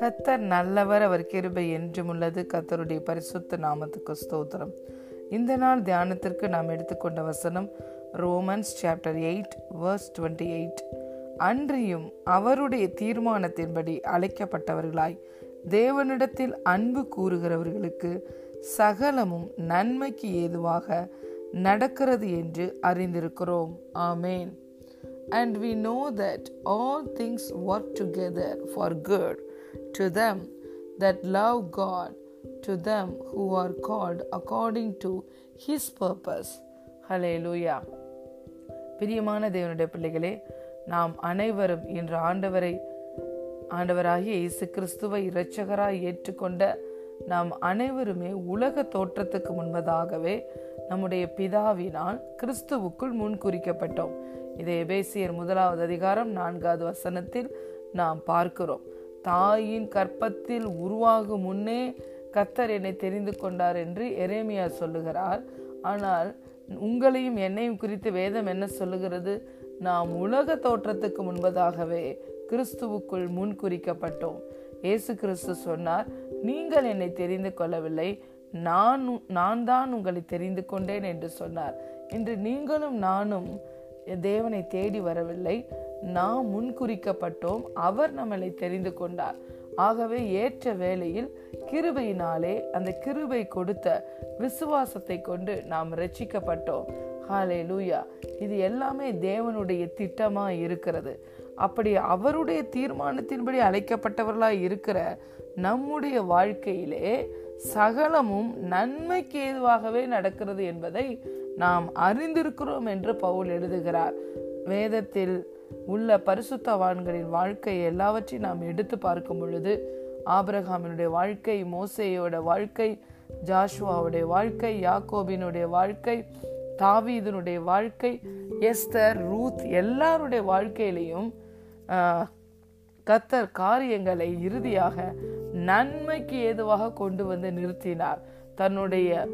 கத்தர் நல்லவர் அவர் கிருபை என்றும் உள்ளது. கத்தருடைய பரிசுத்த நாமத்துக்கு ஸ்தோத்திரம். இந்த நாள் தியானத்திற்கு நாம் எடுத்துக்கொண்ட வசனம் Romans chapter eight verse twenty eight. அன்றியும் அவருடைய தீர்மானத்தின்படி அழைக்கப்பட்டவர்களாய் தேவனிடத்தில் அன்பு கூறுகிறவர்களுக்கு சகலமும் நன்மைக்கு ஏதுவாக நடக்கிறது என்று அறிந்திருக்கிறோம். ஆமேன். and we know that all things work together for good to them that love God, to them who are called according to His purpose. Hallelujah. பிரியமான தேவனுடைய பிள்ளைகளே நாம் அனைவரும் இன்று ஆண்டவரை ஆண்டவராகிய இயேசு கிறிஸ்துவை இரட்சகராய் ஏற்றுக்கொண்ட நாம் அனைவருமே உலக தோற்றத்துக்கு முன்பதாகவே நம்முடைய பிதாவினால் கிறிஸ்துவுக்குள் முன்குறிக்கப்பட்டோம். இதை எபேசியர் முதலாவது அதிகாரம் நான்காவது வசனத்தில் நாம் பார்க்கிறோம். தாயின் கற்பத்தில் உருவாகும் முன்னே கத்தர் என்னை தெரிந்து கொண்டார் என்று எரேமியா சொல்லுகிறார். ஆனால் உங்களையும் என்னையும் குறித்து வேதம் என்ன சொல்லுகிறது? நாம் உலக தோற்றத்துக்கு முன்பதாகவே கிறிஸ்துவுக்குள் முன்குறிக்கப்பட்டோம். இயேசு கிறிஸ்து சொன்னார் நீங்கள் என்னை தெரிந்து கொள்ளவில்லை. நான் நான் தான் உங்களை தெரிந்து கொண்டேன் என்று சொன்னார். இன்று நீங்களும் நானும் தேவனை தேடி வரவில்லை. நாம் முன்குறிக்கப்பட்டோம். அவர் நம்மளை தெரிந்து கொண்டார். ஆகவே ஏற்ற வேளையில் கிருபையினாலே அந்த கிருபை கொடுத்த விசுவாசத்தை கொண்டு நாம் ரட்சிக்கப்பட்டோம் ஹாலே லூயா இது எல்லாமே தேவனுடைய திட்டமா இருக்கிறது. அப்படி அவருடைய தீர்மானத்தின்படி அழைக்கப்பட்டவர்களாக இருக்கிற நம்முடைய வாழ்க்கையிலே சகலமும் நன்மைக்கு ஏதுவாகவே நடக்கிறது என்பதை நாம் அறிந்திருக்கிறோம் என்று பவுல் எழுதுகிறார். வேதத்தில் உள்ள பரிசுத்தவான்களின் வாழ்க்கை எல்லாவற்றையும் நாம் எடுத்து பார்க்கும் பொழுது ஆபிரகாமினுடைய வாழ்க்கை மோசையோட வாழ்க்கை ஜாஷுவாவுடைய வாழ்க்கை யாக்கோபினுடைய வாழ்க்கை தாவீதனுடைய வாழ்க்கை எஸ்தர் ரூத் எல்லாருடைய வாழ்க்கையிலையும் கத்தர் காரியங்களை இறுதியாக நன்மைக்கு ஏதுவாக கொண்டு வந்து நிறுத்தினார். தன்னுடைய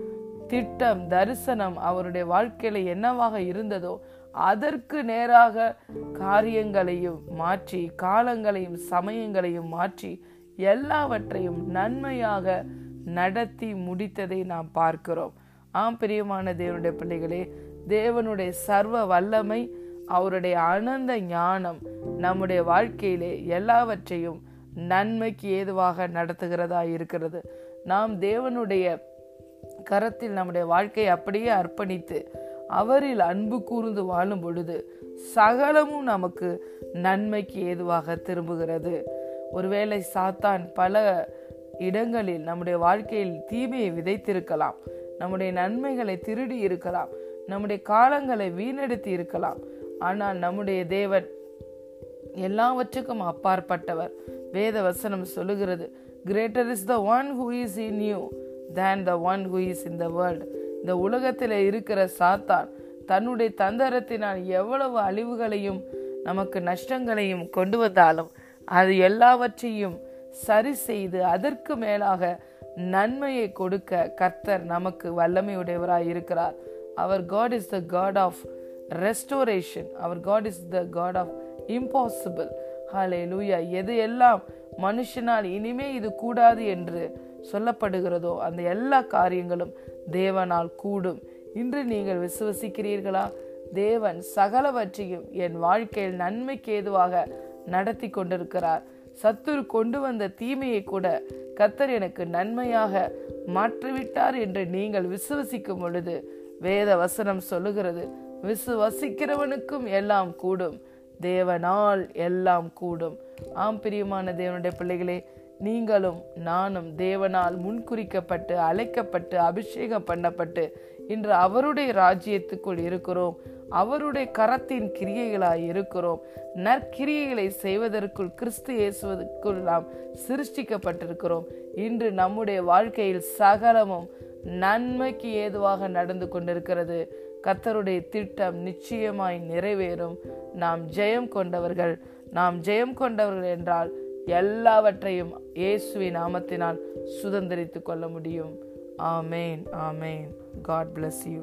திட்டம் தரிசனம் அவருடைய வாழ்க்கையில என்னவாக இருந்ததோ அதற்கு நேராக காரியங்களையும் மாற்றி காலங்களையும் சமயங்களையும் மாற்றி எல்லாவற்றையும் நன்மையாக நடத்தி முடித்ததை நாம் பார்க்கிறோம். ஆம் பிரியமான தேவனுடைய பிள்ளைகளே தேவனுடைய சர்வ வல்லமை அவருடைய அனந்த ஞானம் நம்முடைய வாழ்க்கையிலே எல்லாவற்றையும் நன்மைக்கு ஏதுவாக நடத்துகிறதா இருக்கிறது. நாம் தேவனுடைய கரத்தில் நம்முடைய வாழ்க்கையை அப்படியே அர்ப்பணித்து அவரில் அன்பு கூர்ந்து வாழும் பொழுது சகலமும் நமக்கு நன்மைக்கு ஏதுவாக திரும்புகிறது. ஒருவேளை சாத்தான் பல இடங்களில் நம்முடைய வாழ்க்கையில் தீமையை விதைத்திருக்கலாம். நம்முடைய நன்மைகளை திருடி இருக்கலாம். நம்முடைய காலங்களை வீணெடுத்து இருக்கலாம். ஆனால் நம்முடைய தேவன் எல்லாவற்றுக்கும் அப்பாற்பட்டவர். வேத வசனம் சொல்லுகிறது greater is the one who is in you than the one who is in the world இந்த உலகத்தில் இருக்கிற சாத்தான் தன்னுடைய தந்தரத்தினால் எவ்வளவு அழிவுகளையும் நமக்கு நஷ்டங்களையும் கொண்டு வந்தாலும் அது எல்லாவற்றையும் சரி செய்து அதற்கு மேலாக நன்மையை கொடுக்க கர்த்தர் நமக்கு வல்லமையுடையவராய் இருக்கிறார். அவர் God is the God of restoration our God is the God of impossible hallelujah எது எல்லாம் மனுஷனால் இனிமே இது கூடாது என்று சொல்லப்படுகிறதோ அந்த எல்லா காரியங்களும் தேவனால் கூடும். இன்று நீங்கள் விசுவசிக்கிறீர்களா? தேவன் சகலவற்றையும் என் வாழ்க்கையில் நன்மைக்கு ஏதுவாக நடத்தி கொண்டிருக்கிறார். சத்துரு கொண்டு வந்த தீமையை கூட கத்தர் எனக்கு நன்மையாக மாற்றிவிட்டார் என்று நீங்கள் விசுவசிக்கும் பொழுது வேத வசனம் சொல்லுகிறது. விசுவசிக்கிறவனுக்கும் எல்லாம் கூடும். தேவனால் எல்லாம் கூடும். ஆம் பிரியமான தேவனுடைய பிள்ளைகளே நீங்களும் நானும் தேவனால் முன்குறிக்கப்பட்டு அழைக்கப்பட்டு அபிஷேகம் பண்ணப்பட்டு இன்று அவருடைய ராஜ்யத்துக்குள் இருக்கிறோம். அவருடைய கரத்தின் கிரியைகளாய் இருக்கிறோம். நற்கிரியைகளை செய்வதற்குள் கிறிஸ்து இயேசுவதற்குள் நாம் சிருஷ்டிக்கப்பட்டிருக்கிறோம். இன்று நம்முடைய வாழ்க்கையில் சகலமும் நன்மைக்கு ஏதுவாக நடந்து கொண்டிருக்கிறது. கத்தருடைய திட்டம் நிச்சயமாய் நிறைவேறும். நாம் ஜெயம் கொண்டவர்கள் நாம் ஜெயம் கொண்டவர்கள் என்றால் எல்லாவற்றையும் இயேசுவின் நாமத்தினால் சுதந்திரித்து கொள்ள முடியும். ஆமேன் ஆமேன். God bless you